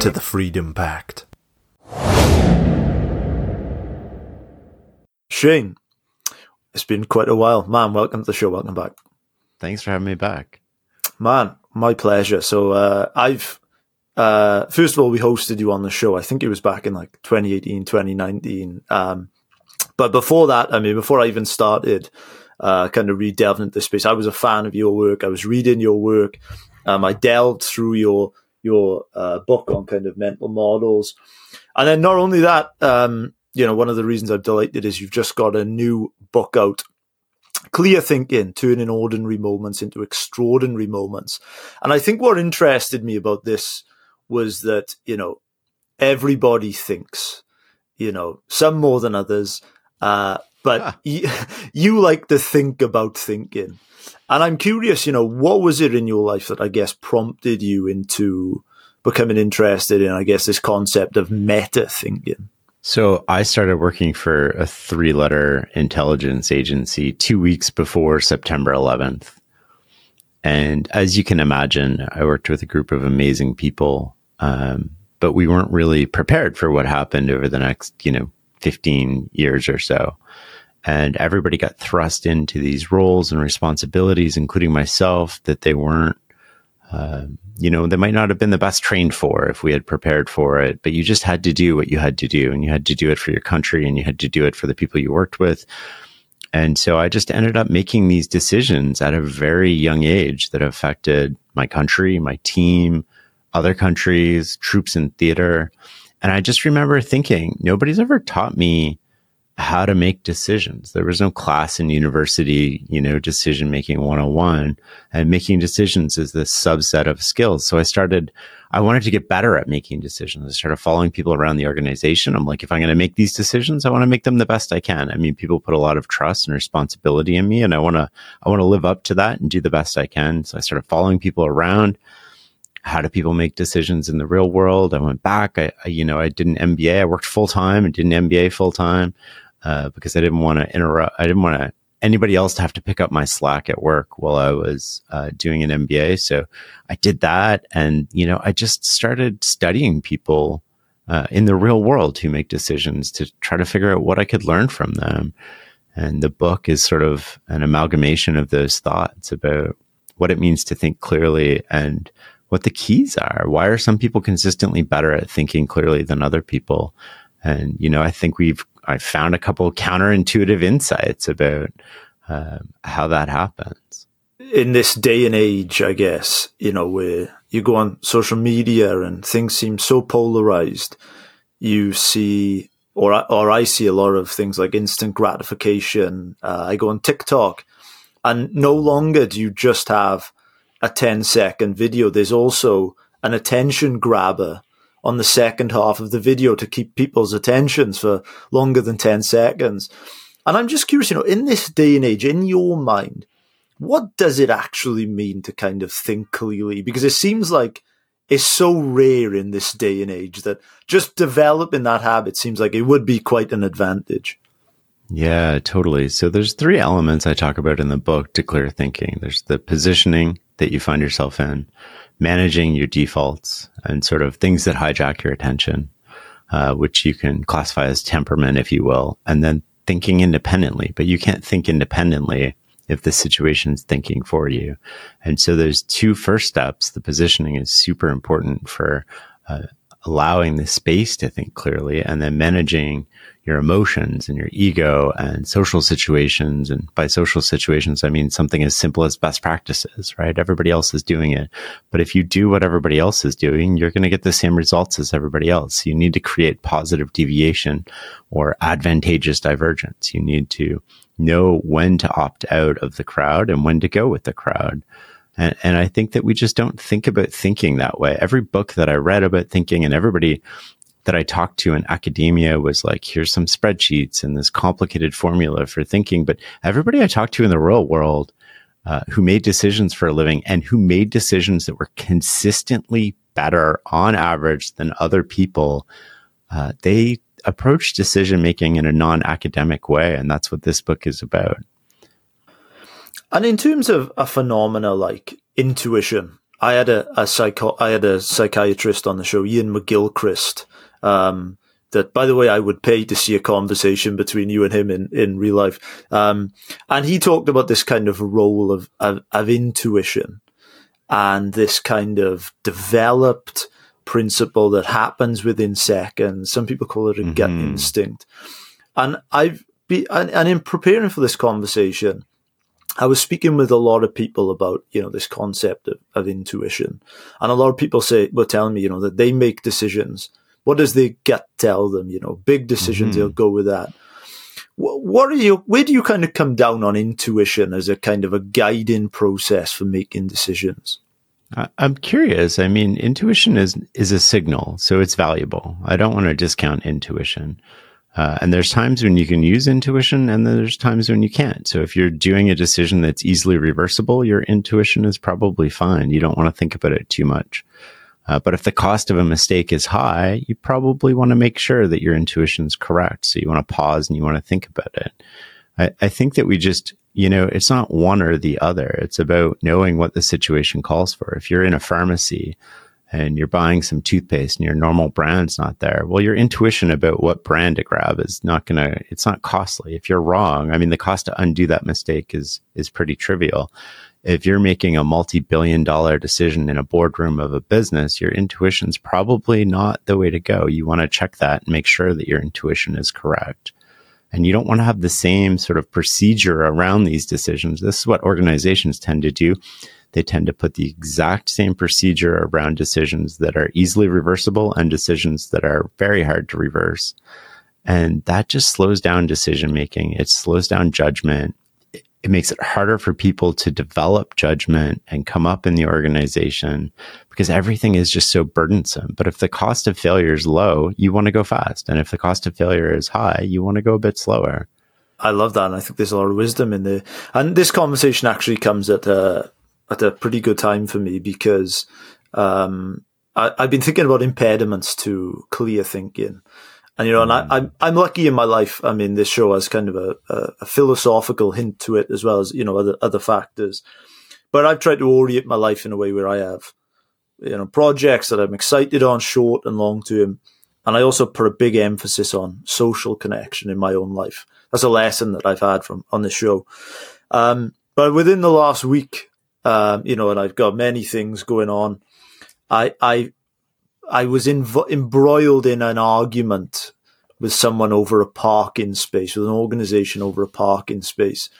to the Freedom Pact. Shane, it's been quite a while. Man, welcome to the show. Welcome back. Thanks for having me back. Man, my pleasure. So, uh, I've, uh, first of all, we hosted you on the show. I think it was back in like 2018, 2019. Um, but before that, I mean, before I even started, uh, kind of re-delving into this space, I was a fan of your work. I was reading your work. Um, I delved through your, your, uh, book on kind of mental models. And then not only that, um, you know, one of the reasons I'm delighted is you've just got a new book out clear thinking, turning ordinary moments into extraordinary moments. And I think what interested me about this was that, you know, everybody thinks, you know, some more than others. Uh, but you, you like to think about thinking. And I'm curious, you know, what was it in your life that I guess prompted you into becoming interested in, I guess, this concept of meta thinking? So I started working for a three letter intelligence agency two weeks before September 11th. And as you can imagine, I worked with a group of amazing people, um, but we weren't really prepared for what happened over the next, you know, 15 years or so. And everybody got thrust into these roles and responsibilities, including myself, that they weren't uh, you know, they might not have been the best trained for if we had prepared for it, but you just had to do what you had to do and you had to do it for your country and you had to do it for the people you worked with. And so I just ended up making these decisions at a very young age that affected my country, my team, other countries, troops in theater. And I just remember thinking, nobody's ever taught me how to make decisions. There was no class in university, you know, decision making 101 and making decisions is this subset of skills. So I started, I wanted to get better at making decisions. I started following people around the organization. I'm like, if I'm going to make these decisions, I want to make them the best I can. I mean, people put a lot of trust and responsibility in me and I want to, I want to live up to that and do the best I can. So I started following people around how do people make decisions in the real world? I went back. I, I you know, I did an MBA. I worked full time and did an MBA full time uh, because I didn't want to interrupt. I didn't want to anybody else to have to pick up my slack at work while I was uh, doing an MBA. So I did that, and you know, I just started studying people uh, in the real world who make decisions to try to figure out what I could learn from them. And the book is sort of an amalgamation of those thoughts about what it means to think clearly and what the keys are. Why are some people consistently better at thinking clearly than other people? And, you know, I think we've I found a couple counterintuitive insights about uh, how that happens. In this day and age, I guess, you know, where you go on social media and things seem so polarized, you see, or, or I see a lot of things like instant gratification. Uh, I go on TikTok and no longer do you just have a 10 second video. There's also an attention grabber on the second half of the video to keep people's attentions for longer than 10 seconds. And I'm just curious, you know, in this day and age, in your mind, what does it actually mean to kind of think clearly? Because it seems like it's so rare in this day and age that just developing that habit seems like it would be quite an advantage. Yeah, totally. So there's three elements I talk about in the book to clear thinking. There's the positioning that you find yourself in managing your defaults and sort of things that hijack your attention, uh, which you can classify as temperament, if you will, and then thinking independently. But you can't think independently if the situation's thinking for you. And so those two first steps, the positioning is super important for uh, allowing the space to think clearly and then managing your emotions and your ego and social situations. And by social situations, I mean something as simple as best practices, right? Everybody else is doing it. But if you do what everybody else is doing, you're going to get the same results as everybody else. You need to create positive deviation or advantageous divergence. You need to know when to opt out of the crowd and when to go with the crowd. And, and I think that we just don't think about thinking that way. Every book that I read about thinking and everybody that I talked to in academia was like, here's some spreadsheets and this complicated formula for thinking. But everybody I talked to in the real world uh, who made decisions for a living and who made decisions that were consistently better on average than other people, uh, they approach decision making in a non academic way. And that's what this book is about. And in terms of a phenomena like intuition, I had a, a psycho, I had a psychiatrist on the show, Iain McGilchrist, um, that by the way, I would pay to see a conversation between you and him in, in real life. Um, and he talked about this kind of role of, of, of intuition and this kind of developed principle that happens within seconds. Some people call it a gut mm-hmm. instinct. And I've be, and, and in preparing for this conversation, I was speaking with a lot of people about, you know, this concept of, of intuition. And a lot of people say, were telling me, you know, that they make decisions. What does the gut tell them? You know, big decisions, mm-hmm. they'll go with that. What, what are you, where do you kind of come down on intuition as a kind of a guiding process for making decisions? I'm curious. I mean, intuition is is a signal, so it's valuable. I don't want to discount intuition. Uh, and there's times when you can use intuition and then there's times when you can't. So if you're doing a decision that's easily reversible, your intuition is probably fine. You don't want to think about it too much. Uh, but if the cost of a mistake is high, you probably want to make sure that your intuition is correct. So you want to pause and you want to think about it. I, I think that we just, you know, it's not one or the other. It's about knowing what the situation calls for. If you're in a pharmacy, and you're buying some toothpaste and your normal brand's not there, well, your intuition about what brand to grab is not going to, it's not costly. If you're wrong, I mean, the cost to undo that mistake is, is pretty trivial. If you're making a multi-billion dollar decision in a boardroom of a business, your intuition's probably not the way to go. You want to check that and make sure that your intuition is correct. And you don't want to have the same sort of procedure around these decisions. This is what organizations tend to do they tend to put the exact same procedure around decisions that are easily reversible and decisions that are very hard to reverse. And that just slows down decision making. It slows down judgment. It makes it harder for people to develop judgment and come up in the organization because everything is just so burdensome. But if the cost of failure is low, you want to go fast. And if the cost of failure is high, you want to go a bit slower. I love that. And I think there's a lot of wisdom in there. And this conversation actually comes at a, at a pretty good time for me because um, I, have been thinking about impediments to clear thinking. And, you know, and I, am I'm, I'm lucky in my life. I mean, this show has kind of a, a, a, philosophical hint to it as well as, you know, other, other factors. But I've tried to orient my life in a way where I have, you know, projects that I'm excited on short and long term. And I also put a big emphasis on social connection in my own life. That's a lesson that I've had from on the show. Um, but within the last week, um, you know, and I've got many things going on. I I I was inv- embroiled in an argument with someone over a parking space, with an organization over a parking space,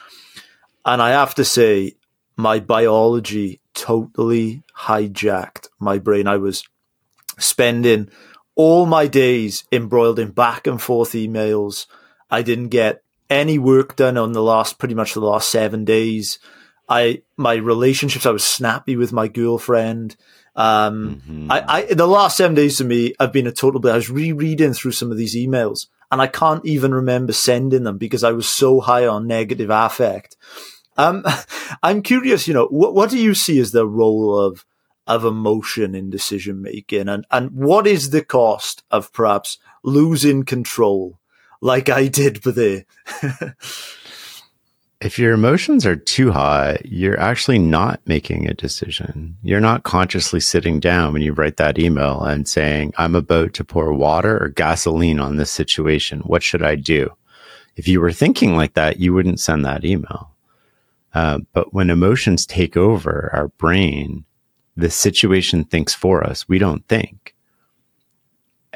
and I have to say, my biology totally hijacked my brain. I was spending all my days embroiled in back and forth emails. I didn't get any work done on the last, pretty much the last seven days. I my relationships. I was snappy with my girlfriend. Um, mm-hmm. I, I the last seven days to me, I've been a total. blur. I was rereading through some of these emails, and I can't even remember sending them because I was so high on negative affect. Um, I'm curious. You know, what what do you see as the role of of emotion in decision making, and and what is the cost of perhaps losing control, like I did with it? if your emotions are too high, you're actually not making a decision. You're not consciously sitting down when you write that email and saying, I'm about to pour water or gasoline on this situation. What should I do? If you were thinking like that, you wouldn't send that email. Uh, but when emotions take over our brain, the situation thinks for us. We don't think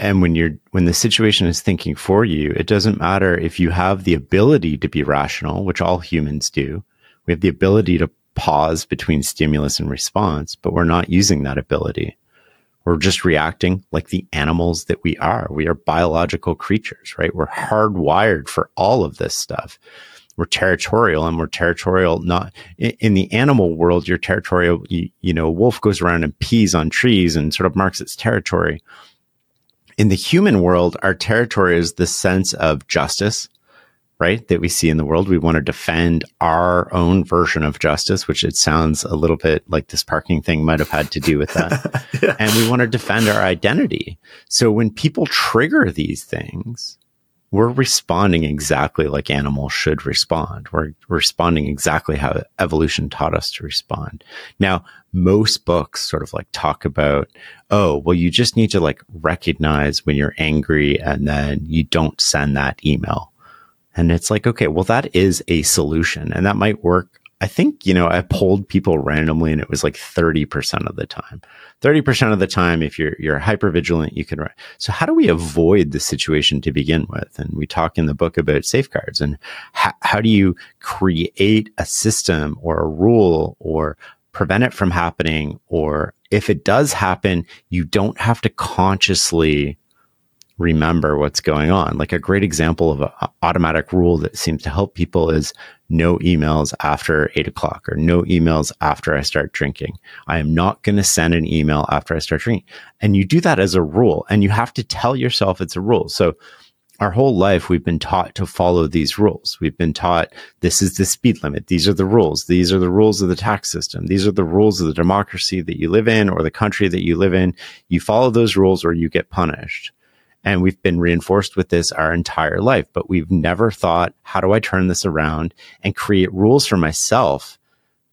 and when you're when the situation is thinking for you it doesn't matter if you have the ability to be rational which all humans do. We have the ability to pause between stimulus and response but we're not using that ability. We're just reacting like the animals that we are. We are biological creatures right? We're hardwired for all of this stuff. We're territorial and we're territorial not in, in the animal world you're territorial. You, you know a wolf goes around and pees on trees and sort of marks its territory in the human world our territory is the sense of justice right that we see in the world. We want to defend our own version of justice which it sounds a little bit like this parking thing might have had to do with that. Yeah. and we want to defend our identity. So when people trigger these things we're responding exactly like animals should respond. We're responding exactly how evolution taught us to respond. Now, most books sort of like talk about, oh, well, you just need to like recognize when you're angry and then you don't send that email. And it's like, okay, well, that is a solution and that might work I think, you know, I polled people randomly and it was like 30% of the time. 30% of the time, if you're, you're hyper vigilant, you can, so how do we avoid the situation to begin with? And we talk in the book about safeguards and how, how do you create a system or a rule or prevent it from happening? Or if it does happen, you don't have to consciously remember what's going on. Like a great example of an automatic rule that seems to help people is no emails after eight o'clock or no emails after I start drinking. I am not going to send an email after I start drinking. And you do that as a rule and you have to tell yourself it's a rule. So our whole life, we've been taught to follow these rules. We've been taught this is the speed limit. These are the rules. These are the rules of the tax system. These are the rules of the democracy that you live in or the country that you live in. You follow those rules or you get punished. And we've been reinforced with this our entire life, but we've never thought, how do I turn this around and create rules for myself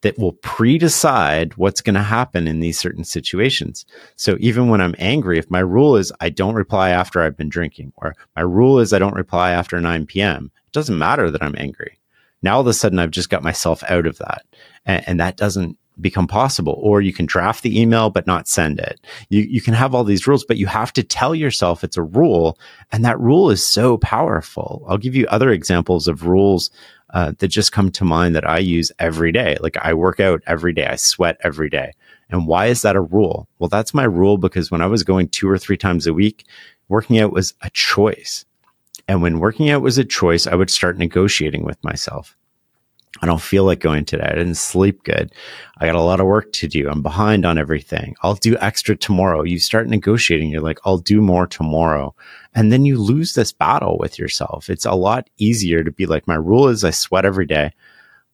that will pre-decide what's going to happen in these certain situations. So even when I'm angry, if my rule is I don't reply after I've been drinking, or my rule is I don't reply after 9 p.m., it doesn't matter that I'm angry. Now all of a sudden I've just got myself out of that. And, and that doesn't become possible. Or you can draft the email, but not send it. You, you can have all these rules, but you have to tell yourself it's a rule. And that rule is so powerful. I'll give you other examples of rules uh, that just come to mind that I use every day. Like I work out every day. I sweat every day. And why is that a rule? Well, that's my rule because when I was going two or three times a week, working out was a choice. And when working out was a choice, I would start negotiating with myself. I don't feel like going today. I didn't sleep good. I got a lot of work to do. I'm behind on everything. I'll do extra tomorrow. You start negotiating. You're like, I'll do more tomorrow. And then you lose this battle with yourself. It's a lot easier to be like, my rule is I sweat every day.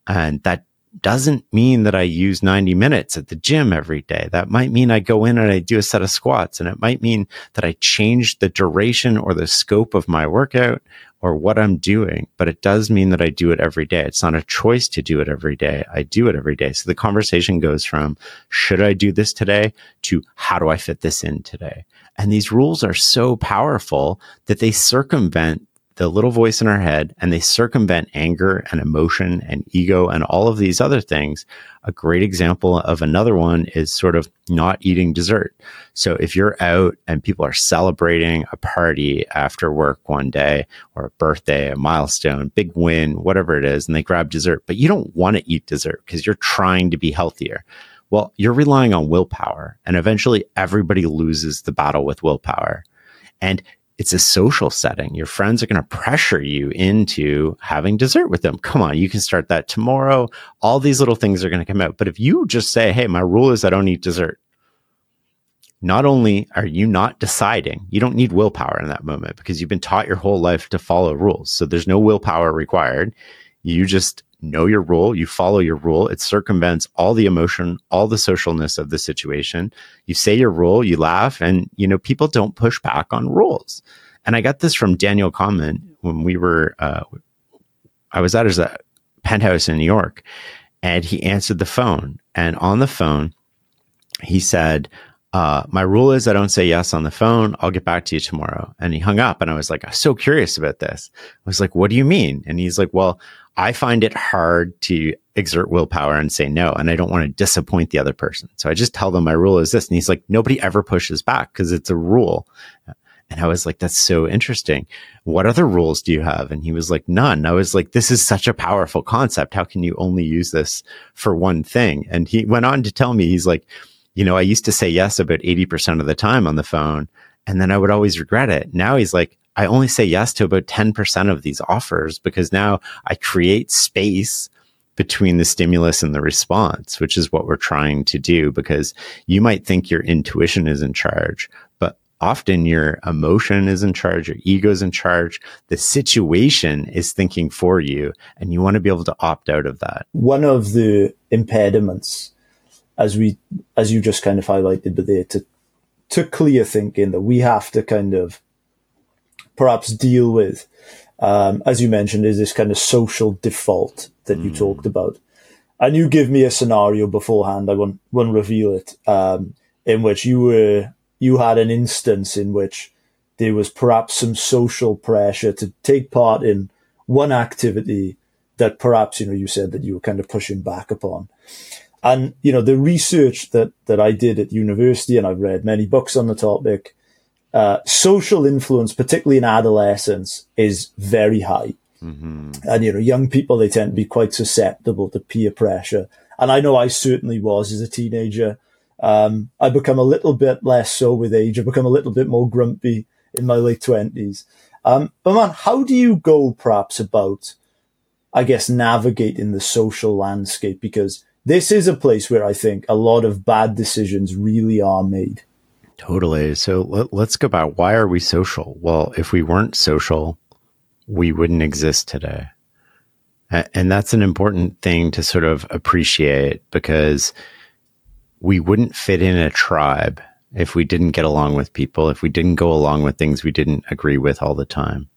And that doesn't mean that I use 90 minutes at the gym every day. That might mean I go in and I do a set of squats and it might mean that I change the duration or the scope of my workout or what I'm doing, but it does mean that I do it every day. It's not a choice to do it every day. I do it every day. So the conversation goes from should I do this today to how do I fit this in today? And these rules are so powerful that they circumvent the little voice in our head and they circumvent anger and emotion and ego and all of these other things. A great example of another one is sort of not eating dessert. So if you're out and people are celebrating a party after work one day or a birthday, a milestone, big win, whatever it is, and they grab dessert, but you don't want to eat dessert because you're trying to be healthier. Well, you're relying on willpower and eventually everybody loses the battle with willpower. And it's a social setting. Your friends are going to pressure you into having dessert with them. Come on, you can start that tomorrow. All these little things are going to come out. But if you just say, Hey, my rule is I don't eat dessert. Not only are you not deciding, you don't need willpower in that moment because you've been taught your whole life to follow rules. So there's no willpower required. You just know your rule, you follow your rule. It circumvents all the emotion, all the socialness of the situation. You say your rule, you laugh, and you know people don't push back on rules. And I got this from Daniel Kahneman when we were, uh, I was at his uh, penthouse in New York, and he answered the phone. And on the phone, he said, uh, my rule is I don't say yes on the phone. I'll get back to you tomorrow. And he hung up and I was like, I'm so curious about this. I was like, what do you mean? And he's like, well, I find it hard to exert willpower and say no. And I don't want to disappoint the other person. So I just tell them my rule is this. And he's like, nobody ever pushes back because it's a rule. And I was like, that's so interesting. What other rules do you have? And he was like, none. I was like, this is such a powerful concept. How can you only use this for one thing? And he went on to tell me, he's like, you know, I used to say yes about 80% of the time on the phone. And then I would always regret it. Now he's like, I only say yes to about 10% of these offers because now I create space between the stimulus and the response, which is what we're trying to do because you might think your intuition is in charge, but often your emotion is in charge, your ego is in charge. The situation is thinking for you, and you want to be able to opt out of that. One of the impediments, as we, as you just kind of highlighted but there, to, to clear thinking that we have to kind of perhaps deal with, um, as you mentioned, is this kind of social default that you mm. talked about. And you give me a scenario beforehand. I won't, won't reveal it. Um, in which you were, you had an instance in which there was perhaps some social pressure to take part in one activity that perhaps, you know, you said that you were kind of pushing back upon. And, you know, the research that, that I did at university, and I've read many books on the topic, uh, social influence, particularly in adolescence, is very high. Mm-hmm. And, you know, young people, they tend to be quite susceptible to peer pressure. And I know I certainly was as a teenager. Um, I become a little bit less so with age. I become a little bit more grumpy in my late twenties. Um, but man, how do you go perhaps about, I guess, navigating the social landscape? Because this is a place where I think a lot of bad decisions really are made. Totally. So let, us go back. Why are we social? Well, if we weren't social, we wouldn't exist today. And that's an important thing to sort of appreciate because we wouldn't fit in a tribe if we didn't get along with people, if we didn't go along with things we didn't agree with all the time.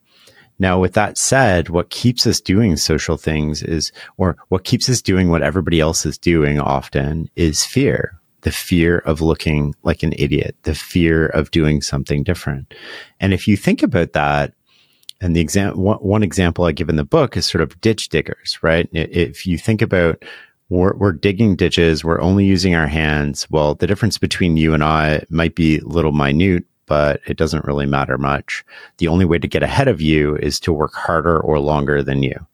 Now, with that said, what keeps us doing social things is, or what keeps us doing what everybody else is doing often is fear. The fear of looking like an idiot, the fear of doing something different. And if you think about that, and the example, one, one example I give in the book is sort of ditch diggers, right? If you think about we're, we're, digging ditches, we're only using our hands. Well, the difference between you and I might be little minute, but it doesn't really matter much. The only way to get ahead of you is to work harder or longer than you.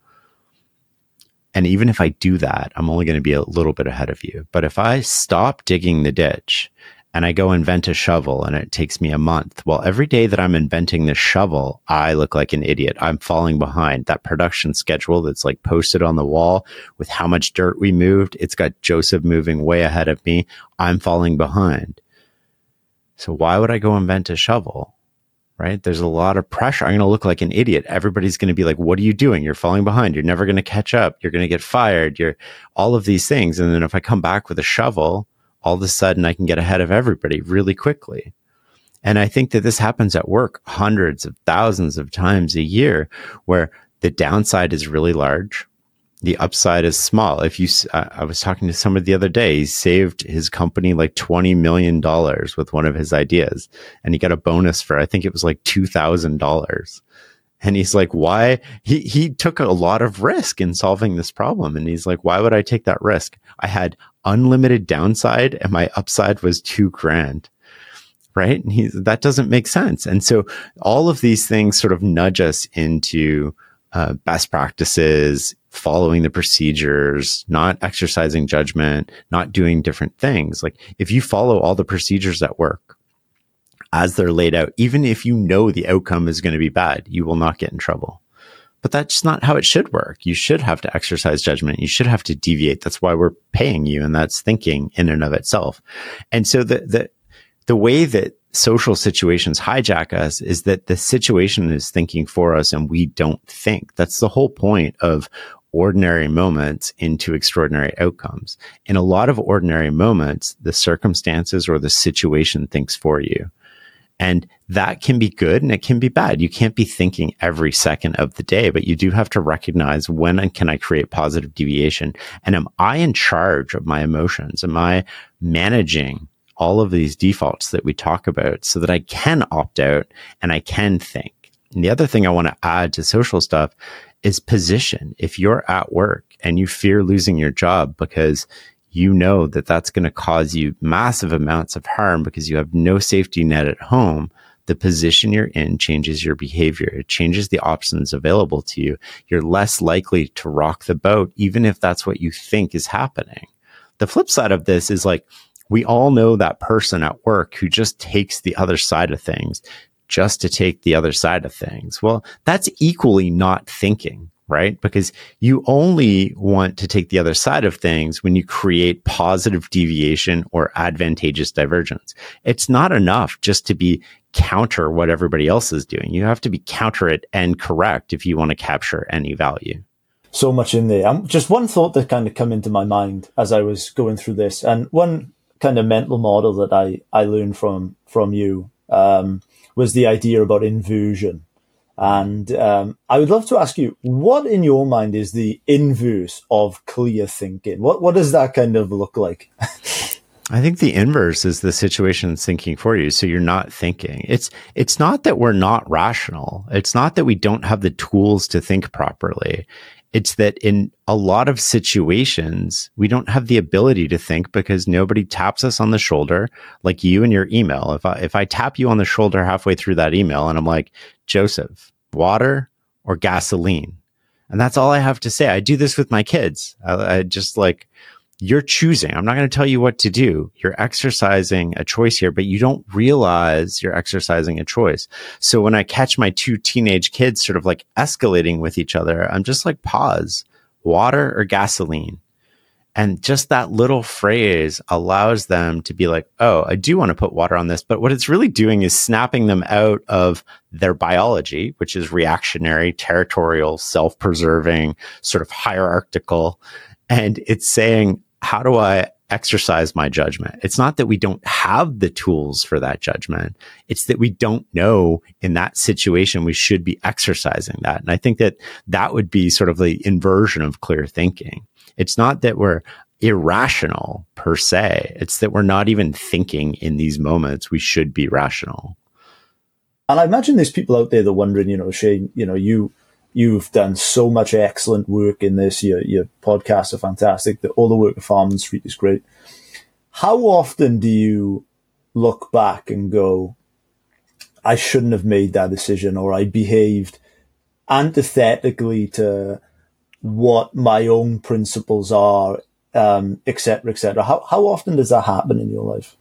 And even if I do that, I'm only going to be a little bit ahead of you. But if I stop digging the ditch and I go invent a shovel and it takes me a month. Well, every day that I'm inventing this shovel, I look like an idiot. I'm falling behind that production schedule that's like posted on the wall with how much dirt we moved. It's got Joseph moving way ahead of me. I'm falling behind. So why would I go invent a shovel? Right? There's a lot of pressure. I'm going to look like an idiot. Everybody's going to be like, what are you doing? You're falling behind. You're never going to catch up. You're going to get fired. You're all of these things. And then if I come back with a shovel, all of a sudden I can get ahead of everybody really quickly. And I think that this happens at work hundreds of thousands of times a year where the downside is really large. The upside is small. If you, I was talking to somebody the other day, he saved his company like $20 million with one of his ideas and he got a bonus for, I think it was like $2,000. And he's like, why? He, he took a lot of risk in solving this problem. And he's like, why would I take that risk? I had unlimited downside and my upside was two grand. Right. And he's, that doesn't make sense. And so all of these things sort of nudge us into uh, best practices, following the procedures, not exercising judgment, not doing different things. Like if you follow all the procedures at work as they're laid out, even if you know the outcome is going to be bad, you will not get in trouble. But that's not how it should work. You should have to exercise judgment. You should have to deviate. That's why we're paying you. And that's thinking in and of itself. And so the, the, the way that social situations hijack us is that the situation is thinking for us and we don't think. That's the whole point of ordinary moments into extraordinary outcomes. In a lot of ordinary moments, the circumstances or the situation thinks for you. And that can be good and it can be bad. You can't be thinking every second of the day, but you do have to recognize when can I create positive deviation? And am I in charge of my emotions? Am I managing all of these defaults that we talk about so that I can opt out and I can think? And the other thing I want to add to social stuff is position. If you're at work and you fear losing your job because you know that that's going to cause you massive amounts of harm because you have no safety net at home. The position you're in changes your behavior. It changes the options available to you. You're less likely to rock the boat, even if that's what you think is happening. The flip side of this is like, we all know that person at work who just takes the other side of things, just to take the other side of things. Well, that's equally not thinking, right? Because you only want to take the other side of things when you create positive deviation or advantageous divergence. It's not enough just to be counter what everybody else is doing. You have to be counter it and correct if you want to capture any value. So much in there. Um, just one thought that kind of come into my mind as I was going through this, and one kind of mental model that I, I learned from from you um, was the idea about inversion. And um, I would love to ask you, what in your mind is the inverse of clear thinking? What what does that kind of look like? I think the inverse is the situation thinking for you. So you're not thinking. It's it's not that we're not rational. It's not that we don't have the tools to think properly. It's that in a lot of situations, we don't have the ability to think because nobody taps us on the shoulder like you and your email. If I if I tap you on the shoulder halfway through that email and I'm like, Joseph, water or gasoline? And that's all I have to say. I do this with my kids. I, I just like you're choosing. I'm not going to tell you what to do. You're exercising a choice here, but you don't realize you're exercising a choice. So when I catch my two teenage kids sort of like escalating with each other, I'm just like, pause, water or gasoline. And just that little phrase allows them to be like, oh, I do want to put water on this. But what it's really doing is snapping them out of their biology, which is reactionary, territorial, self preserving, sort of hierarchical. And it's saying, how do I exercise my judgment? It's not that we don't have the tools for that judgment. It's that we don't know in that situation we should be exercising that. And I think that that would be sort of the inversion of clear thinking. It's not that we're irrational per se. It's that we're not even thinking in these moments we should be rational. And I imagine there's people out there that are wondering, you know, Shane, you know, you You've done so much excellent work in this. Your, your podcasts are fantastic. The, all the work of Farnam Street is great. How often do you look back and go, I shouldn't have made that decision or I behaved antithetically to what my own principles are, um, et cetera, et cetera. How, how often does that happen in your life?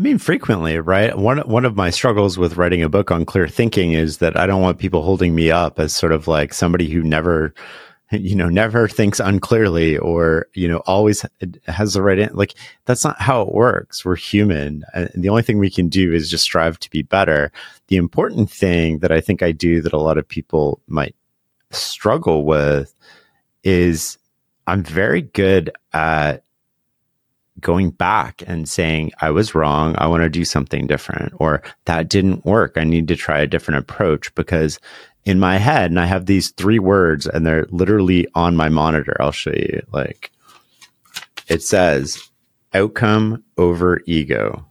I mean, frequently, right? One one of my struggles with writing a book on clear thinking is that I don't want people holding me up as sort of like somebody who never, you know, never thinks unclearly or you know always has the right. In- like that's not how it works. We're human, and the only thing we can do is just strive to be better. The important thing that I think I do that a lot of people might struggle with is I'm very good at going back and saying, I was wrong. I want to do something different, or that didn't work. I need to try a different approach because in my head, and I have these three words and they're literally on my monitor. I'll show you. Like it says outcome over ego.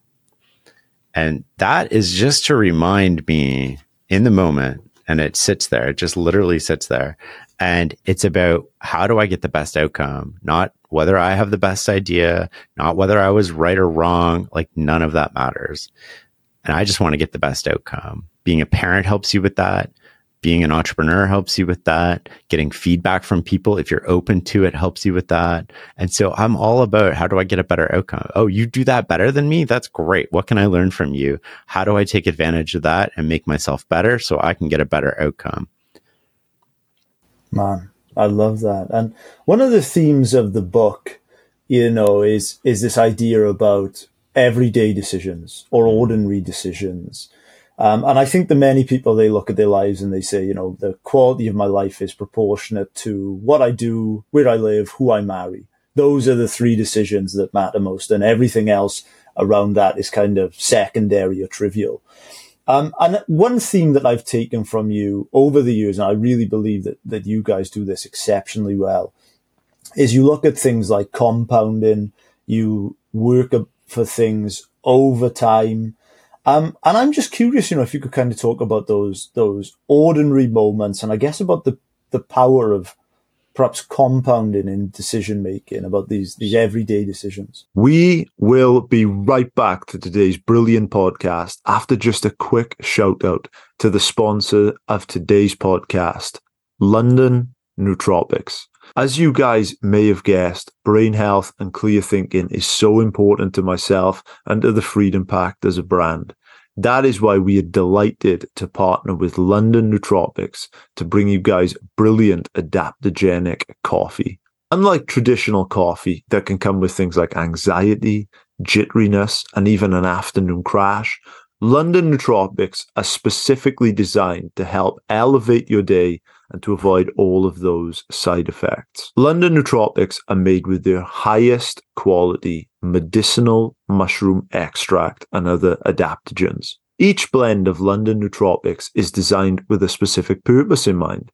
And that is just to remind me in the moment, and it sits there, it just literally sits there. And it's about how do I get the best outcome, not whether I have the best idea, not whether I was right or wrong, like none of that matters. And I just want to get the best outcome. Being a parent helps you with that. Being an entrepreneur helps you with that. Getting feedback from people, if you're open to it, helps you with that. And so I'm all about how do I get a better outcome? Oh, you do that better than me? That's great. What can I learn from you? How do I take advantage of that and make myself better so I can get a better outcome? Man, I love that. And one of the themes of the book, you know, is is this idea about everyday decisions or ordinary decisions. Um, and I think the many people they look at their lives and they say, you know, the quality of my life is proportionate to what I do, where I live, who I marry. Those are the three decisions that matter most, and everything else around that is kind of secondary or trivial. Um, and one theme that I've taken from you over the years, and I really believe that, that you guys do this exceptionally well, is you look at things like compounding, you work for things over time. Um, and I'm just curious, you know, if you could kind of talk about those, those ordinary moments and I guess about the, the power of perhaps compounding in decision making about these these everyday decisions. We will be right back to today's brilliant podcast after just a quick shout out to the sponsor of today's podcast, London Nootropics. As you guys may have guessed, brain health and clear thinking is so important to myself and to the Freedom Pact as a brand. That is why we are delighted to partner with London Nootropics to bring you guys brilliant adaptogenic coffee. Unlike traditional coffee that can come with things like anxiety, jitteriness, and even an afternoon crash, London Nootropics are specifically designed to help elevate your day and to avoid all of those side effects. London Nootropics are made with their highest quality medicinal mushroom extract and other adaptogens. Each blend of London Nootropics is designed with a specific purpose in mind.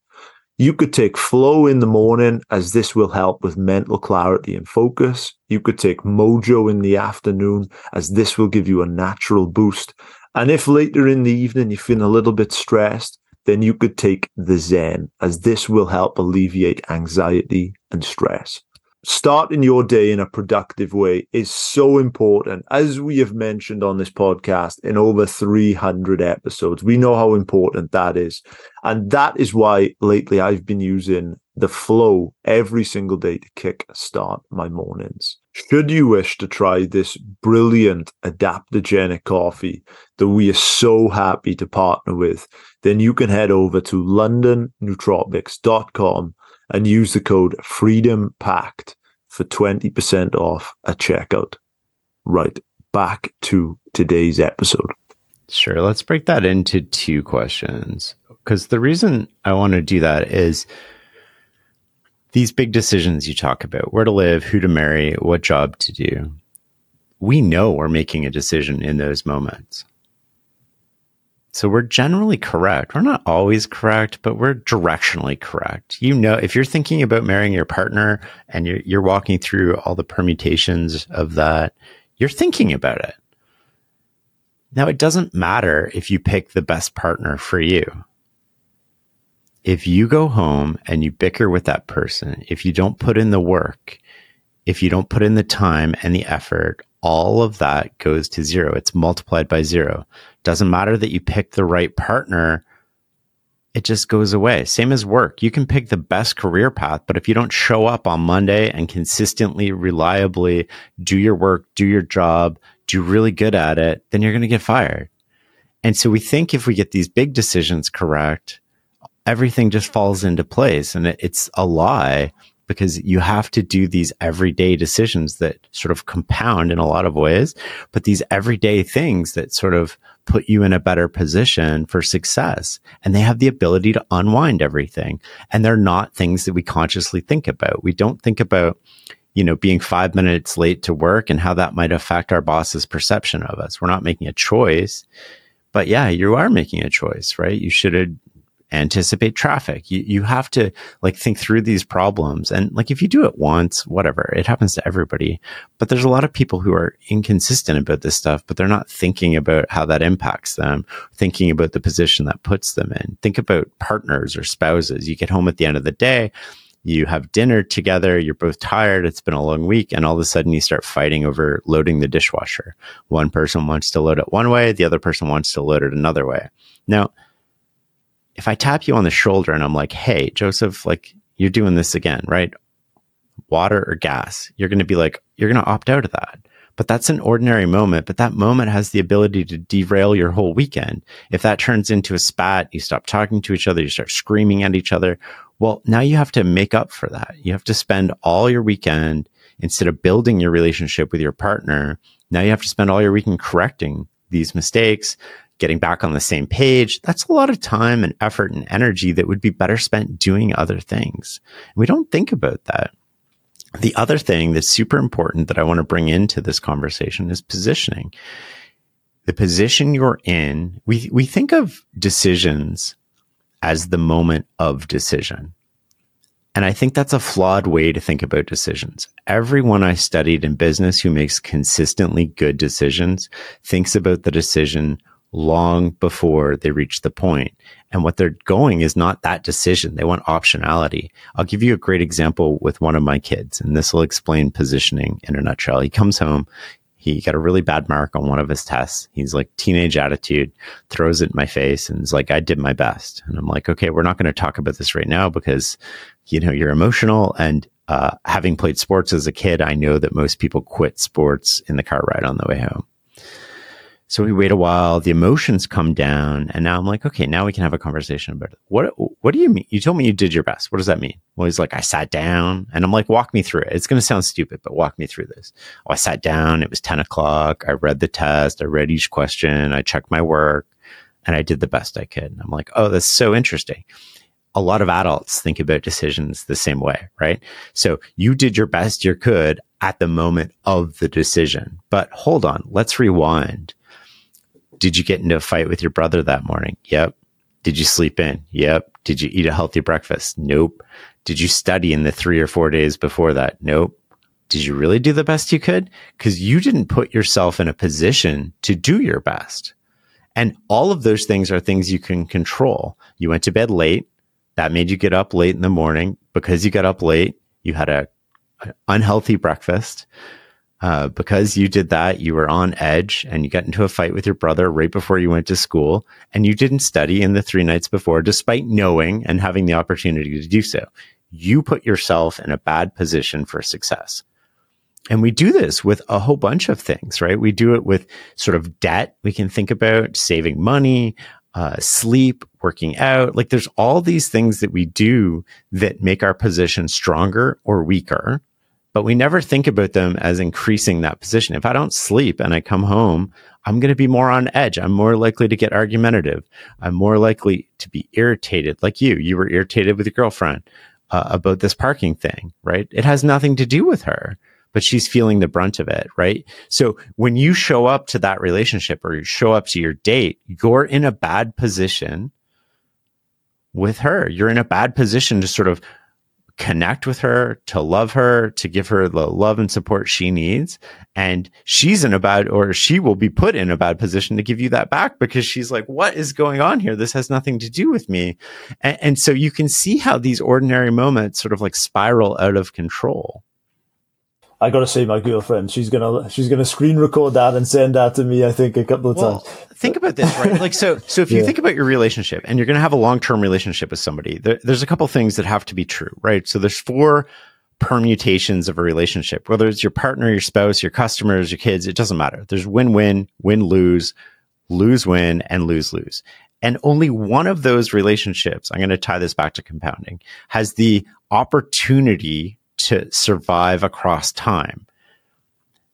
You could take flow in the morning as this will help with mental clarity and focus. You could take mojo in the afternoon as this will give you a natural boost. And if later in the evening you feel a little bit stressed, then you could take the Zen as this will help alleviate anxiety and stress starting your day in a productive way is so important. As we have mentioned on this podcast in over 300 episodes, we know how important that is. And that is why lately I've been using the flow every single day to kick start my mornings. Should you wish to try this brilliant adaptogenic coffee that we are so happy to partner with, then you can head over to londonnootropics.com and use the code Freedom Pact for 20% off at checkout. Right, back to today's episode. Sure, let's break that into two questions. Because the reason I want to do that is these big decisions you talk about where to live, who to marry, what job to do. We know we're making a decision in those moments. So we're generally correct. We're not always correct, but we're directionally correct. You know, if you're thinking about marrying your partner and you're, you're walking through all the permutations of that, you're thinking about it. Now, it doesn't matter if you pick the best partner for you. If you go home and you bicker with that person, if you don't put in the work, if you don't put in the time and the effort, all of that goes to zero. It's multiplied by zero. Doesn't matter that you pick the right partner. It just goes away. Same as work. You can pick the best career path, but if you don't show up on Monday and consistently, reliably do your work, do your job, do really good at it, then you're going to get fired. And so we think if we get these big decisions correct, everything just falls into place. And it's a lie because you have to do these everyday decisions that sort of compound in a lot of ways, but these everyday things that sort of put you in a better position for success. And they have the ability to unwind everything. And they're not things that we consciously think about. We don't think about, you know, being five minutes late to work and how that might affect our boss's perception of us. We're not making a choice. But yeah, you are making a choice, right? You should have anticipate traffic. You, you have to like think through these problems. And like, if you do it once, whatever, it happens to everybody. But there's a lot of people who are inconsistent about this stuff, but they're not thinking about how that impacts them, thinking about the position that puts them in. Think about partners or spouses. You get home at the end of the day. You have dinner together. You're both tired. It's been a long week. And all of a sudden you start fighting over loading the dishwasher. One person wants to load it one way. The other person wants to load it another way. Now, if I tap you on the shoulder and I'm like, hey, Joseph, like you're doing this again, right? Water or gas, you're going to be like, you're going to opt out of that. But that's an ordinary moment, but that moment has the ability to derail your whole weekend. If that turns into a spat, you stop talking to each other, you start screaming at each other. Well, now you have to make up for that. You have to spend all your weekend instead of building your relationship with your partner. Now you have to spend all your weekend correcting these mistakes, getting back on the same page, that's a lot of time and effort and energy that would be better spent doing other things. We don't think about that. The other thing that's super important that I want to bring into this conversation is positioning. The position you're in, we, we think of decisions as the moment of decision. And I think that's a flawed way to think about decisions. Everyone I studied in business who makes consistently good decisions thinks about the decision long before they reach the point. And what they're going is not that decision. They want optionality. I'll give you a great example with one of my kids, and this will explain positioning in a nutshell. He comes home. He got a really bad mark on one of his tests. He's like teenage attitude, throws it in my face and is like, I did my best. And I'm like, okay, we're not going to talk about this right now because, you know, you're emotional. And, uh, having played sports as a kid, I know that most people quit sports in the car ride on the way home. So we wait a while, the emotions come down, and now I'm like, okay, now we can have a conversation about it. What what do you mean? You told me you did your best. What does that mean? Well, he's like, I sat down and I'm like, walk me through it. It's gonna sound stupid, but walk me through this. Oh, I sat down, it was 10 o'clock, I read the test, I read each question, I checked my work, and I did the best I could. And I'm like, oh, that's so interesting. A lot of adults think about decisions the same way, right? So you did your best you could at the moment of the decision. But hold on, let's rewind did you get into a fight with your brother that morning? Yep. Did you sleep in? Yep. Did you eat a healthy breakfast? Nope. Did you study in the three or four days before that? Nope. Did you really do the best you could? Because you didn't put yourself in a position to do your best. And all of those things are things you can control. You went to bed late. That made you get up late in the morning. Because you got up late, you had a, a unhealthy breakfast uh, because you did that, you were on edge and you got into a fight with your brother right before you went to school, and you didn't study in the three nights before, despite knowing and having the opportunity to do so. You put yourself in a bad position for success. And we do this with a whole bunch of things, right? We do it with sort of debt. We can think about saving money, uh, sleep, working out. Like there's all these things that we do that make our position stronger or weaker but we never think about them as increasing that position. If I don't sleep and I come home, I'm going to be more on edge. I'm more likely to get argumentative. I'm more likely to be irritated, like you. You were irritated with your girlfriend uh, about this parking thing, right? It has nothing to do with her, but she's feeling the brunt of it, right? So when you show up to that relationship or you show up to your date, you're in a bad position with her. You're in a bad position to sort of connect with her, to love her, to give her the love and support she needs. And she's in a bad, or she will be put in a bad position to give you that back because she's like, what is going on here? This has nothing to do with me. And, and so you can see how these ordinary moments sort of like spiral out of control. I gotta say, my girlfriend, she's gonna she's gonna screen record that and send that to me. I think a couple of well, times. Think about this, right? Like, so so if you yeah. think about your relationship and you're gonna have a long term relationship with somebody, there, there's a couple things that have to be true, right? So there's four permutations of a relationship, whether it's your partner, your spouse, your customers, your kids, it doesn't matter. There's win win, win lose, lose win, and lose lose. And only one of those relationships, I'm going to tie this back to compounding, has the opportunity to survive across time.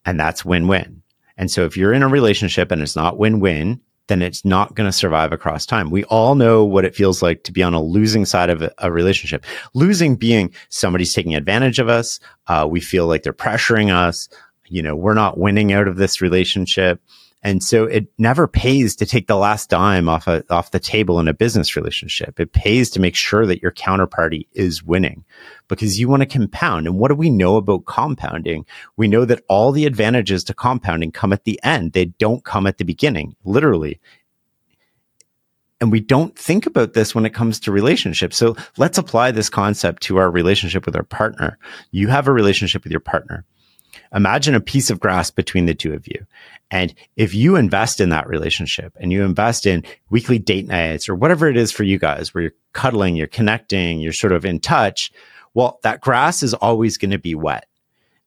And that's win win. And so if you're in a relationship and it's not win win, then it's not going to survive across time. We all know what it feels like to be on a losing side of a, a relationship. Losing being somebody's taking advantage of us. Uh, we feel like they're pressuring us. You know, we're not winning out of this relationship. And so it never pays to take the last dime off a, off the table in a business relationship. It pays to make sure that your counterparty is winning because you want to compound. And what do we know about compounding? We know that all the advantages to compounding come at the end. They don't come at the beginning, literally. And we don't think about this when it comes to relationships. So let's apply this concept to our relationship with our partner. You have a relationship with your partner. Imagine a piece of grass between the two of you. And if you invest in that relationship and you invest in weekly date nights or whatever it is for you guys, where you're cuddling, you're connecting, you're sort of in touch, well, that grass is always going to be wet.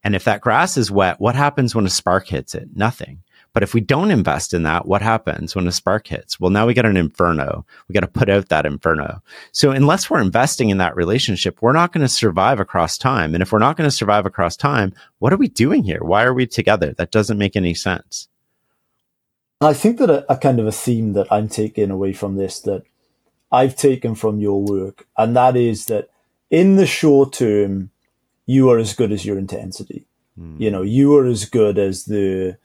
And if that grass is wet, what happens when a spark hits it? Nothing. But if we don't invest in that, what happens when a spark hits? Well, now we got an inferno. We got to put out that inferno. So unless we're investing in that relationship, we're not going to survive across time. And if we're not going to survive across time, what are we doing here? Why are we together? That doesn't make any sense. I think that a, a kind of a theme that I'm taking away from this that I've taken from your work, and that is that in the short term, you are as good as your intensity. Mm. You know, you are as good as the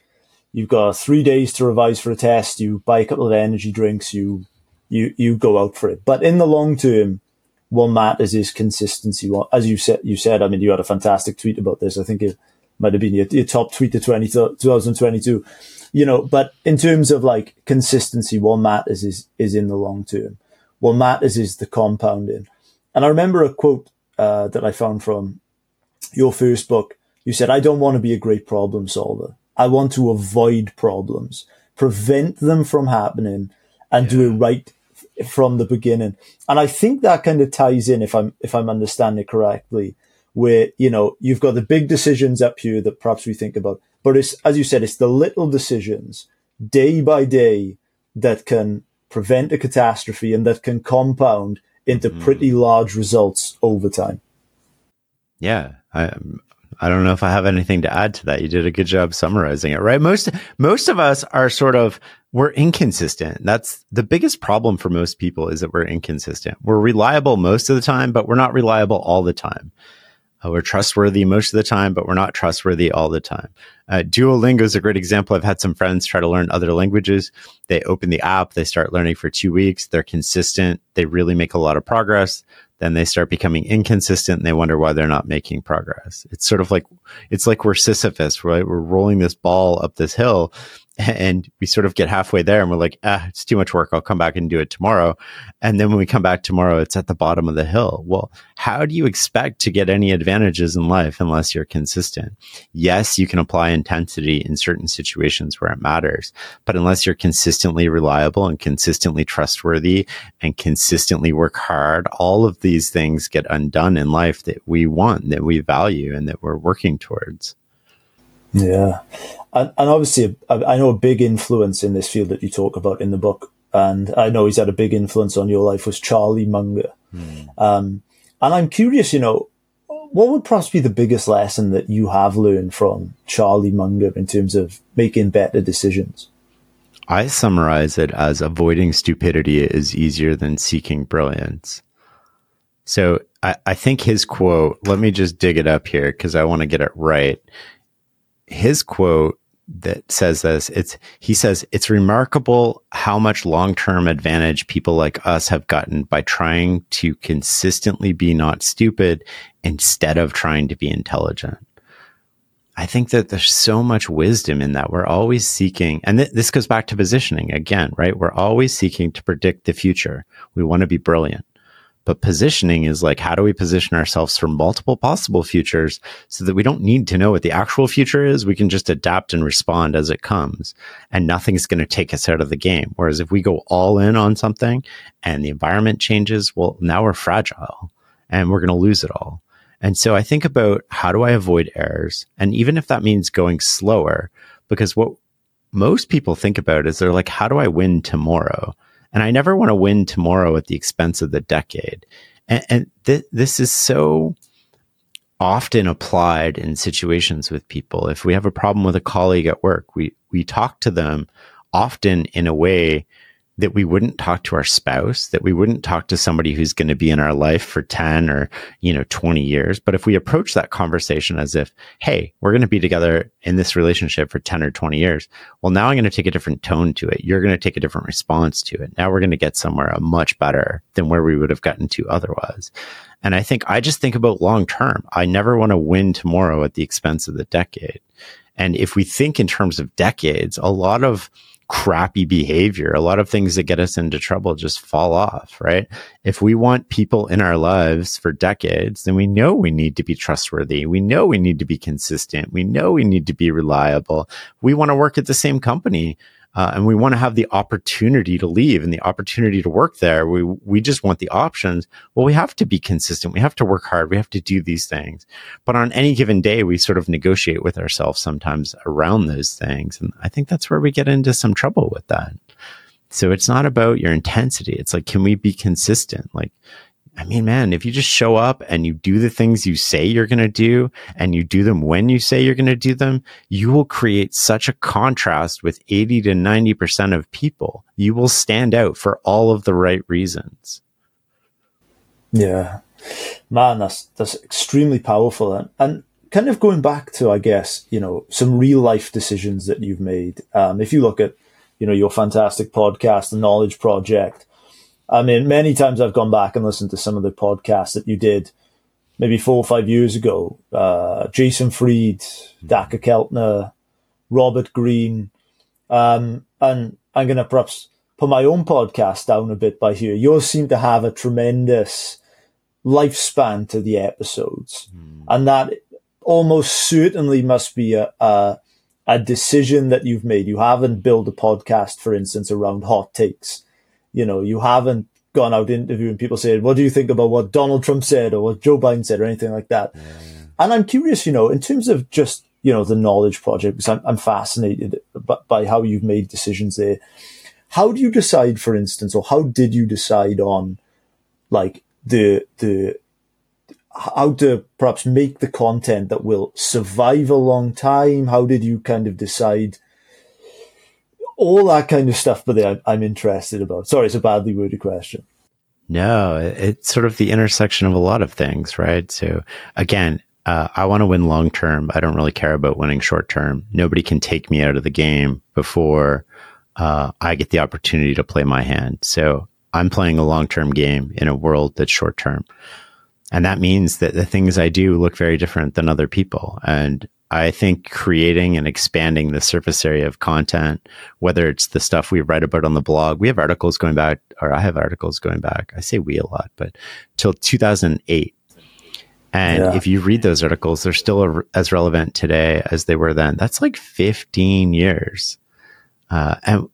You've got three days to revise for a test. You buy a couple of energy drinks. You you you go out for it. But in the long term, what matters is consistency. As you said, you said. I mean, you had a fantastic tweet about this. I think it might have been your, your top tweet of 20, 2022. You know, but in terms of like consistency, what matters is is in the long term. What matters is the compounding. And I remember a quote uh, that I found from your first book. You said, "I don't want to be a great problem solver. I want to avoid problems, prevent them from happening and yeah. do it right from the beginning. And I think that kind of ties in, if I'm, if I'm understanding correctly, where, you know, you've got the big decisions up here that perhaps we think about, but it's, as you said, it's the little decisions day by day that can prevent a catastrophe and that can compound into Mm. pretty large results over time. Yeah, I I don't know if I have anything to add to that. You did a good job summarizing it, right? Most most of us are sort of we're inconsistent. That's the biggest problem for most people is that we're inconsistent. We're reliable most of the time, but we're not reliable all the time. Uh, we're trustworthy most of the time, but we're not trustworthy all the time. Uh, Duolingo is a great example. I've had some friends try to learn other languages. They open the app, they start learning for two weeks. They're consistent. They really make a lot of progress. Then they start becoming inconsistent and they wonder why they're not making progress. It's sort of like, it's like we're Sisyphus, right? We're rolling this ball up this hill and we sort of get halfway there and we're like, ah, it's too much work. I'll come back and do it tomorrow. And then when we come back tomorrow, it's at the bottom of the hill. Well, how do you expect to get any advantages in life unless you're consistent? Yes, you can apply intensity in certain situations where it matters, but unless you're consistently reliable and consistently trustworthy and consistently work hard, all of these things get undone in life that we want, that we value, and that we're working towards. Yeah. And, and obviously, I, I know a big influence in this field that you talk about in the book, and I know he's had a big influence on your life, was Charlie Munger. Um, and I'm curious, you know, what would perhaps be the biggest lesson that you have learned from Charlie Munger in terms of making better decisions? I summarize it as avoiding stupidity is easier than seeking brilliance. So I, I think his quote, let me just dig it up here because I want to get it right. His quote that says this, it's, he says, it's remarkable how much long term advantage people like us have gotten by trying to consistently be not stupid instead of trying to be intelligent. I think that there's so much wisdom in that. We're always seeking, and th- this goes back to positioning again, right? We're always seeking to predict the future. We want to be brilliant. But positioning is like, how do we position ourselves for multiple possible futures so that we don't need to know what the actual future is? We can just adapt and respond as it comes and nothing's going to take us out of the game. Whereas if we go all in on something and the environment changes, well, now we're fragile and we're going to lose it all. And so I think about how do I avoid errors? And even if that means going slower, because what most people think about is they're like, how do I win tomorrow? And I never want to win tomorrow at the expense of the decade. And, and th- this is so often applied in situations with people. If we have a problem with a colleague at work, we, we talk to them often in a way that we wouldn't talk to our spouse, that we wouldn't talk to somebody who's going to be in our life for 10 or, you know, 20 years. But if we approach that conversation as if, Hey, we're going to be together in this relationship for 10 or 20 years. Well, now I'm going to take a different tone to it. You're going to take a different response to it. Now we're going to get somewhere uh, much better than where we would have gotten to otherwise. And I think I just think about long term. I never want to win tomorrow at the expense of the decade. And if we think in terms of decades, a lot of crappy behavior, a lot of things that get us into trouble just fall off, right? If we want people in our lives for decades, then we know we need to be trustworthy. We know we need to be consistent. We know we need to be reliable. We want to work at the same company. Uh, and we want to have the opportunity to leave and the opportunity to work there. We we just want the options. Well, we have to be consistent. We have to work hard. We have to do these things. But on any given day, we sort of negotiate with ourselves sometimes around those things, and I think that's where we get into some trouble with that. So it's not about your intensity. It's like, can we be consistent? Like, I mean, man, if you just show up and you do the things you say you're going to do and you do them when you say you're going to do them, you will create such a contrast with 80 to 90% of people. You will stand out for all of the right reasons. Yeah, man, that's that's extremely powerful, and and kind of going back to, I guess, you know, some real life decisions that you've made. Um, if you look at, you know, your fantastic podcast, the Knowledge Project. I mean, many times I've gone back and listened to some of the podcasts that you did, maybe four or five years ago. Uh, Jason Fried, Dacher Keltner, Robert Greene, um, and I'm going to perhaps put my own podcast down a bit by here. Yours seem to have a tremendous lifespan to the episodes, and that almost certainly must be a, a a decision that you've made. You haven't built a podcast, for instance, around hot takes. You know, you haven't gone out interviewing people saying, "What do you think about what Donald Trump said or what Joe Biden said or anything like that?" And I'm curious, you know, in terms of just you know, the knowledge project because I'm, I'm fascinated by, by how you've made decisions there. How do you decide, for instance, or how did you decide on like the, the, how to perhaps make the content that will survive a long time? How did you kind of decide all that kind of stuff? But I'm, I'm interested about. Sorry, it's a badly worded question. No, it's sort of the intersection of a lot of things, right? So again, uh, I want to win long term. I don't really care about winning short term. Nobody can take me out of the game before uh, I get the opportunity to play my hand. So I'm playing a long term game in a world that's short term. And that means that the things I do look very different than other people. And I think creating and expanding the surface area of content, whether it's the stuff we write about on the blog, we have articles going back, or I have articles going back. I say we a lot, but till 2008. And yeah. if you read those articles, they're still as relevant today as they were then. That's like 15 years. Uh, and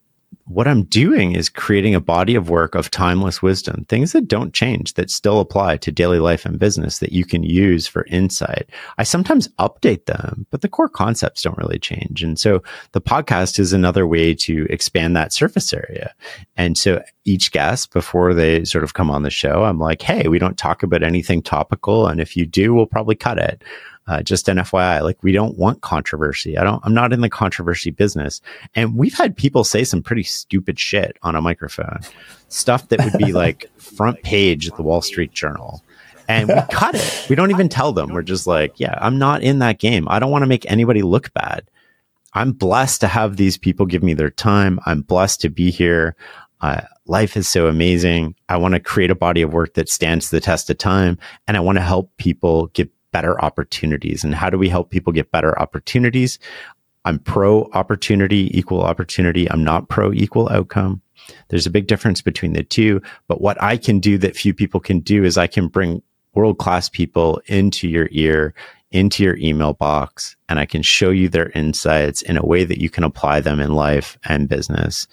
what I'm doing is creating a body of work of timeless wisdom, things that don't change, that still apply to daily life and business that you can use for insight. I sometimes update them, but the core concepts don't really change. And so the podcast is another way to expand that surface area. And so each guest, before they sort of come on the show, I'm like, Hey, we don't talk about anything topical. And if you do, we'll probably cut it. Uh, just an FYI, like we don't want controversy. I don't, I'm not in the controversy business. And we've had people say some pretty stupid shit on a microphone, stuff that would be like front page at the Wall Street Journal. And we cut it. We don't even tell them. We're just like, yeah, I'm not in that game. I don't want to make anybody look bad. I'm blessed to have these people give me their time. I'm blessed to be here. Uh, life is so amazing. I want to create a body of work that stands the test of time and I want to help people get better opportunities. And how do we help people get better opportunities? I'm pro opportunity, equal opportunity. I'm not pro equal outcome. There's a big difference between the two. But what I can do that few people can do is I can bring world class people into your ear, into your email box, and I can show you their insights in a way that you can apply them in life and business.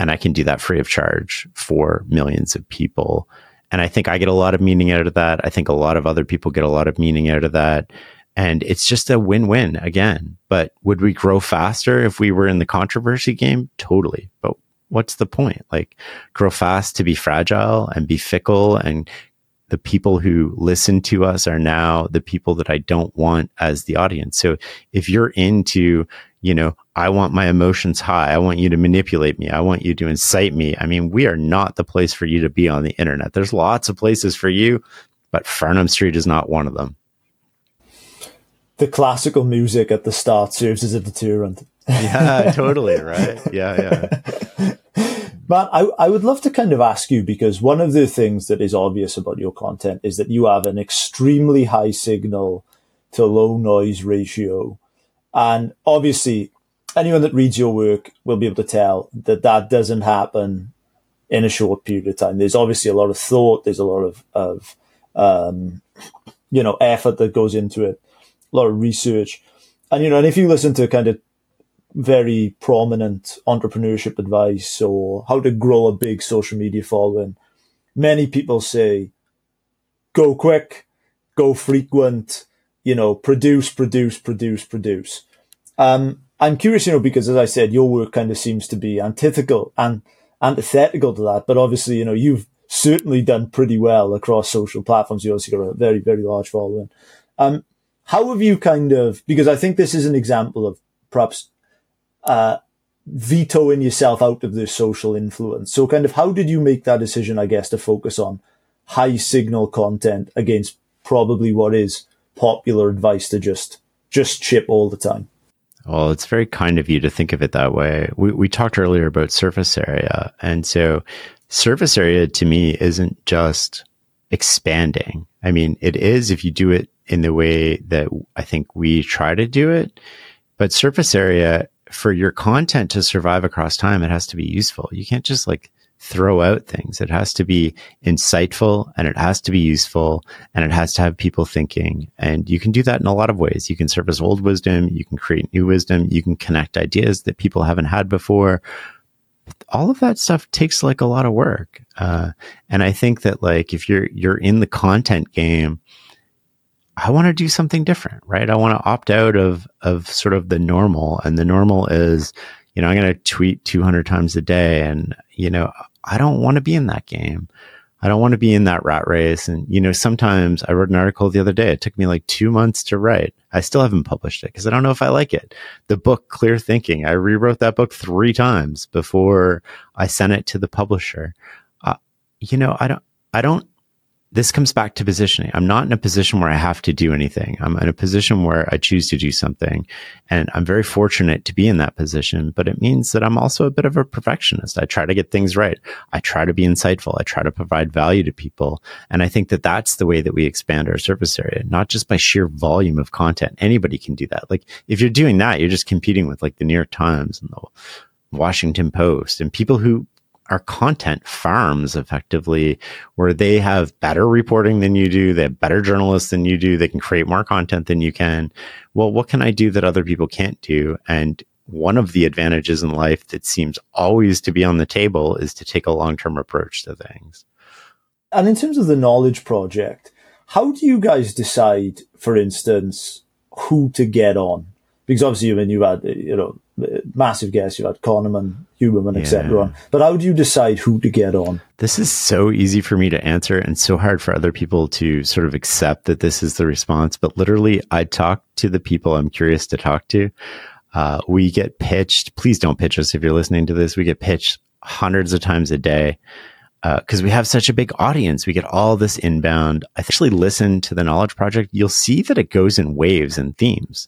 And I can do that free of charge for millions of people. And I think I get a lot of meaning out of that. I think a lot of other people get a lot of meaning out of that. And it's just a win win again. But would we grow faster if we were in the controversy game? Totally. But what's the point? Like, grow fast to be fragile and be fickle and the people who listen to us are now the people that I don't want as the audience. So if you're into, you know, I want my emotions high. I want you to manipulate me. I want you to incite me. I mean, we are not the place for you to be on the internet. There's lots of places for you, but Farnam Street is not one of them. The classical music at the start serves as a deterrent. yeah, totally. Right. Yeah. Yeah. Matt, I, I would love to kind of ask you because one of the things that is obvious about your content is that you have an extremely high signal to low noise ratio. And obviously, anyone that reads your work will be able to tell that that doesn't happen in a short period of time. There's obviously a lot of thought. There's a lot of, of um, you know, effort that goes into it, a lot of research. And, you know, and if you listen to kind of very prominent entrepreneurship advice or how to grow a big social media following, many people say, go quick, go frequent, you know, produce, produce, produce, produce. Um, I'm curious, you know, because as I said, your work kind of seems to be antithetical and antithetical to that. But obviously, you know, you've certainly done pretty well across social platforms. You also got a very, very large following. Um, how have you kind of, because I think this is an example of perhaps uh, vetoing yourself out of this social influence. So kind of how did you make that decision, I guess, to focus on high signal content against probably what is popular advice to just, just chip all the time? Well, it's very kind of you to think of it that way. We, we talked earlier about surface area. And so surface area to me isn't just expanding. I mean, it is if you do it in the way that I think we try to do it. But surface area for your content to survive across time, it has to be useful. You can't just like throw out things. It has to be insightful and it has to be useful and it has to have people thinking. And you can do that in a lot of ways. You can surface old wisdom. You can create new wisdom. You can connect ideas that people haven't had before. All of that stuff takes like a lot of work. Uh, and I think that like if you're, you're in the content game, I want to do something different, right? I want to opt out of of sort of the normal, and the normal is, you know, I'm going to tweet 200 times a day, and you know, I don't want to be in that game. I don't want to be in that rat race. And, you know, sometimes I wrote an article the other day. It took me like two months to write. I still haven't published it because I don't know if I like it. The book, Clear Thinking, I rewrote that book three times before I sent it to the publisher. Uh, you know, I don't, I don't this comes back to positioning. I'm not in a position where I have to do anything. I'm in a position where I choose to do something. And I'm very fortunate to be in that position, but it means that I'm also a bit of a perfectionist. I try to get things right. I try to be insightful. I try to provide value to people. And I think that that's the way that we expand our service area, not just by sheer volume of content. Anybody can do that. Like if you're doing that, you're just competing with like the New York Times and the Washington Post and people who are content farms effectively where they have better reporting than you do. They have better journalists than you do. They can create more content than you can. Well, what can I do that other people can't do? And one of the advantages in life that seems always to be on the table is to take a long term approach to things. And in terms of the knowledge project, how do you guys decide, for instance, who to get on? Because obviously, when you had, you know, massive guests. You had Kahneman, Etc. Yeah. But how do you decide who to get on? This is so easy for me to answer and so hard for other people to sort of accept that this is the response. But literally, I talk to the people I'm curious to talk to. Uh, we get pitched. Please don't pitch us if you're listening to this. We get pitched hundreds of times a day because uh, we have such a big audience. We get all this inbound. I actually listen to the Knowledge Project. You'll see that it goes in waves and themes.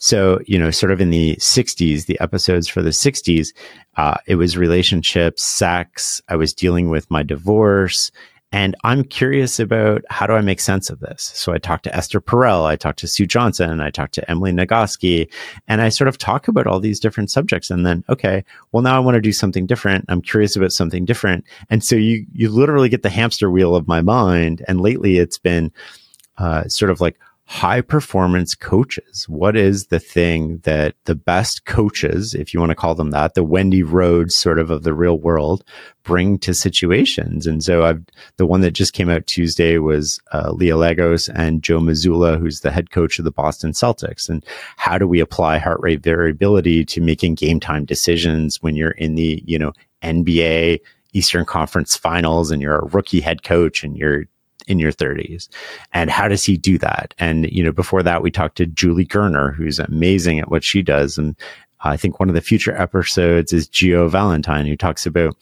So, you know, sort of in the 60s, the episodes for the 60s, uh, it was relationships, sex. I was dealing with my divorce. And I'm curious about how do I make sense of this? So I talked to Esther Perel, I talked to Sue Johnson, I talked to Emily Nagoski, and I sort of talk about all these different subjects. And then, okay, well, now I want to do something different. I'm curious about something different. And so you, you literally get the hamster wheel of my mind. And lately it's been, uh, sort of like, high performance coaches. What is the thing that the best coaches, if you want to call them that, the Wendy Rhodes sort of of the real world, bring to situations? And so I've, the one that just came out Tuesday was uh, Leah Lagos and Joe Mazzulla, who's the head coach of the Boston Celtics. And how do we apply heart rate variability to making game time decisions when you're in the, you know, NBA Eastern Conference finals and you're a rookie head coach and you're in your 30s and how does he do that? And you know before that we talked to Julie Gurner who's amazing at what she does. And i think one of the future episodes is geo valentine who talks about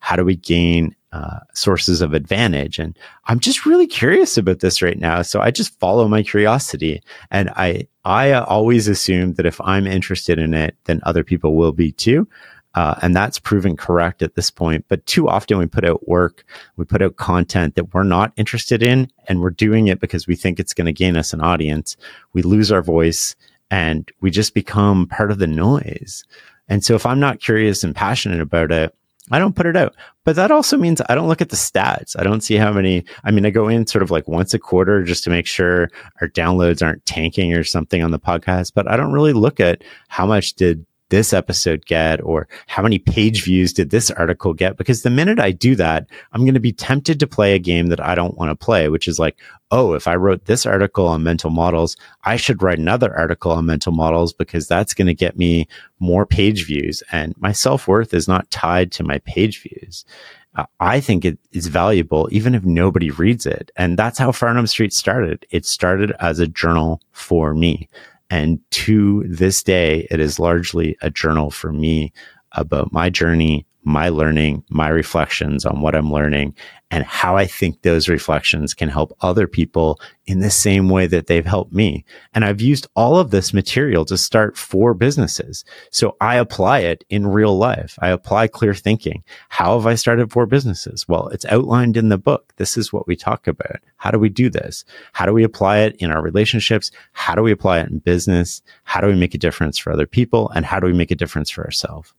how do we gain uh, sources of advantage. And i'm just really curious about this right now. So i just follow my curiosity. And i i always assume that if i'm interested in it then other people will be too uh, and that's proven correct at this point. But too often we put out work, we put out content that we're not interested in, and we're doing it because we think it's going to gain us an audience. We lose our voice and we just become part of the noise. And so if I'm not curious and passionate about it, I don't put it out. But that also means I don't look at the stats. I don't see how many. I mean, I go in sort of like once a quarter just to make sure our downloads aren't tanking or something on the podcast. But I don't really look at how much did this episode get or how many page views did this article get? Because the minute I do that, I'm going to be tempted to play a game that I don't want to play, which is like, oh, if I wrote this article on mental models, I should write another article on mental models because that's going to get me more page views. And my self worth is not tied to my page views. Uh, I think it is valuable even if nobody reads it. And that's how Farnam Street started. It started as a journal for me. And to this day, it is largely a journal for me about my journey, my learning, my reflections on what I'm learning, and how I think those reflections can help other people in the same way that they've helped me. And I've used all of this material to start four businesses. So I apply it in real life. I apply clear thinking. How have I started four businesses? Well, it's outlined in the book. This is what we talk about. How do we do this? How do we apply it in our relationships? How do we apply it in business? How do we make a difference for other people? And how do we make a difference for ourselves?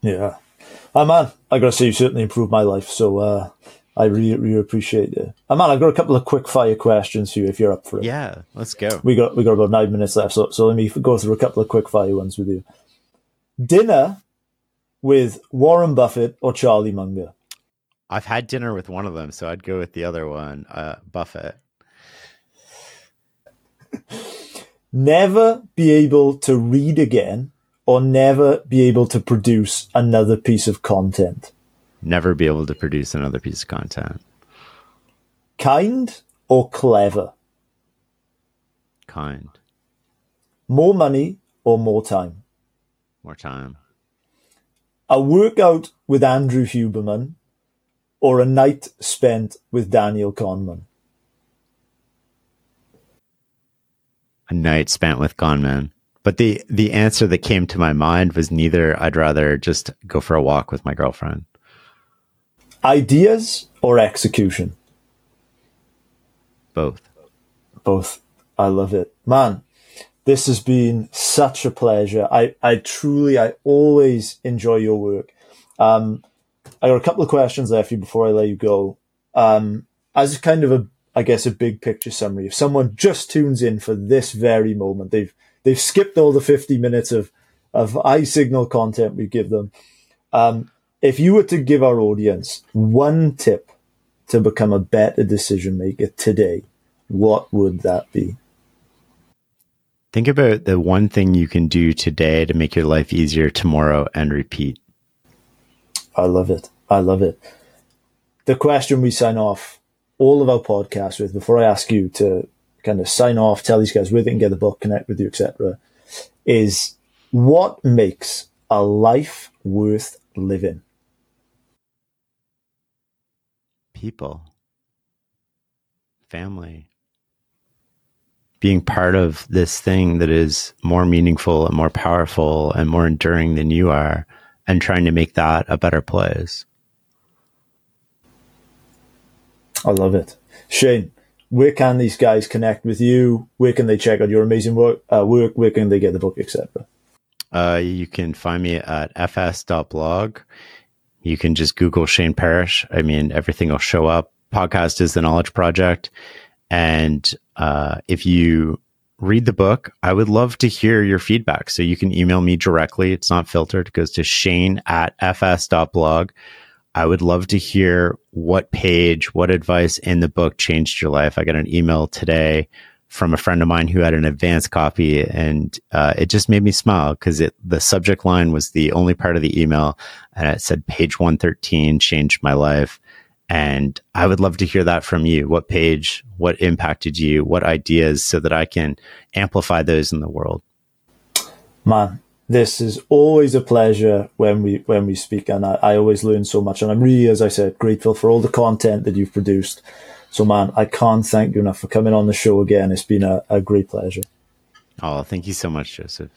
Yeah. Oh man, I gotta say you certainly improved my life. So uh, I really, really appreciate it. Oh man, I've got a couple of quick fire questions for you if you're up for it. Yeah, let's go. We got we got about nine minutes left, so so let me go through a couple of quick fire ones with you. Dinner with Warren Buffett or Charlie Munger? I've had dinner with one of them, so I'd go with the other one, uh, Buffett. never be able to read again or never be able to produce another piece of content? Never be able to produce another piece of content. Kind or clever? Kind. More money or more time? More time. A workout with Andrew Huberman or a night spent with Daniel Kahneman? A night spent with Kahneman. But the, the answer that came to my mind was neither. I'd rather just go for a walk with my girlfriend. Ideas or execution? Both. Both. I love it. Man, this has been such a pleasure. I, I truly, I always enjoy your work. Um, I got a couple of questions left for you before I let you go. Um, as kind of a, I guess, a big picture summary. If someone just tunes in for this very moment, they've they've skipped all the fifty minutes of of high signal content we give them. Um, if you were to give our audience one tip to become a better decision maker today, what would that be? Think about the one thing you can do today to make your life easier tomorrow and repeat. I love it. I love it. The question we sign off all of our podcasts with before I ask you to kind of sign off, tell these guys where they can get the book, connect with you, etc., is what makes a life worth living? People, family, being part of this thing that is more meaningful and more powerful and more enduring than you are, and trying to make that a better place. I love it. Shane, where can these guys connect with you? Where can they check out your amazing work? Uh, work? Where can they get the book, etc.? Uh, you can find me at fs.blog. You can just Google Shane Parrish. I mean, everything will show up. Podcast is the Knowledge Project. And uh, if you read the book, I would love to hear your feedback. So you can email me directly. It's not filtered. It goes to shane at fs.blog. I would love to hear what page, what advice in the book changed your life. I got an email today from a friend of mine who had an advanced copy and uh, it just made me smile because the subject line was the only part of the email and it said page 113 changed my life and I would love to hear that from you. What page, what impacted you, what ideas so that I can amplify those in the world. Man, this is always a pleasure when we when we speak and I, I always learn so much and I'm really, as I said, grateful for all the content that you've produced. So man, I can't thank you enough for coming on the show again. It's been a, a great pleasure. Oh, thank you so much, Joseph.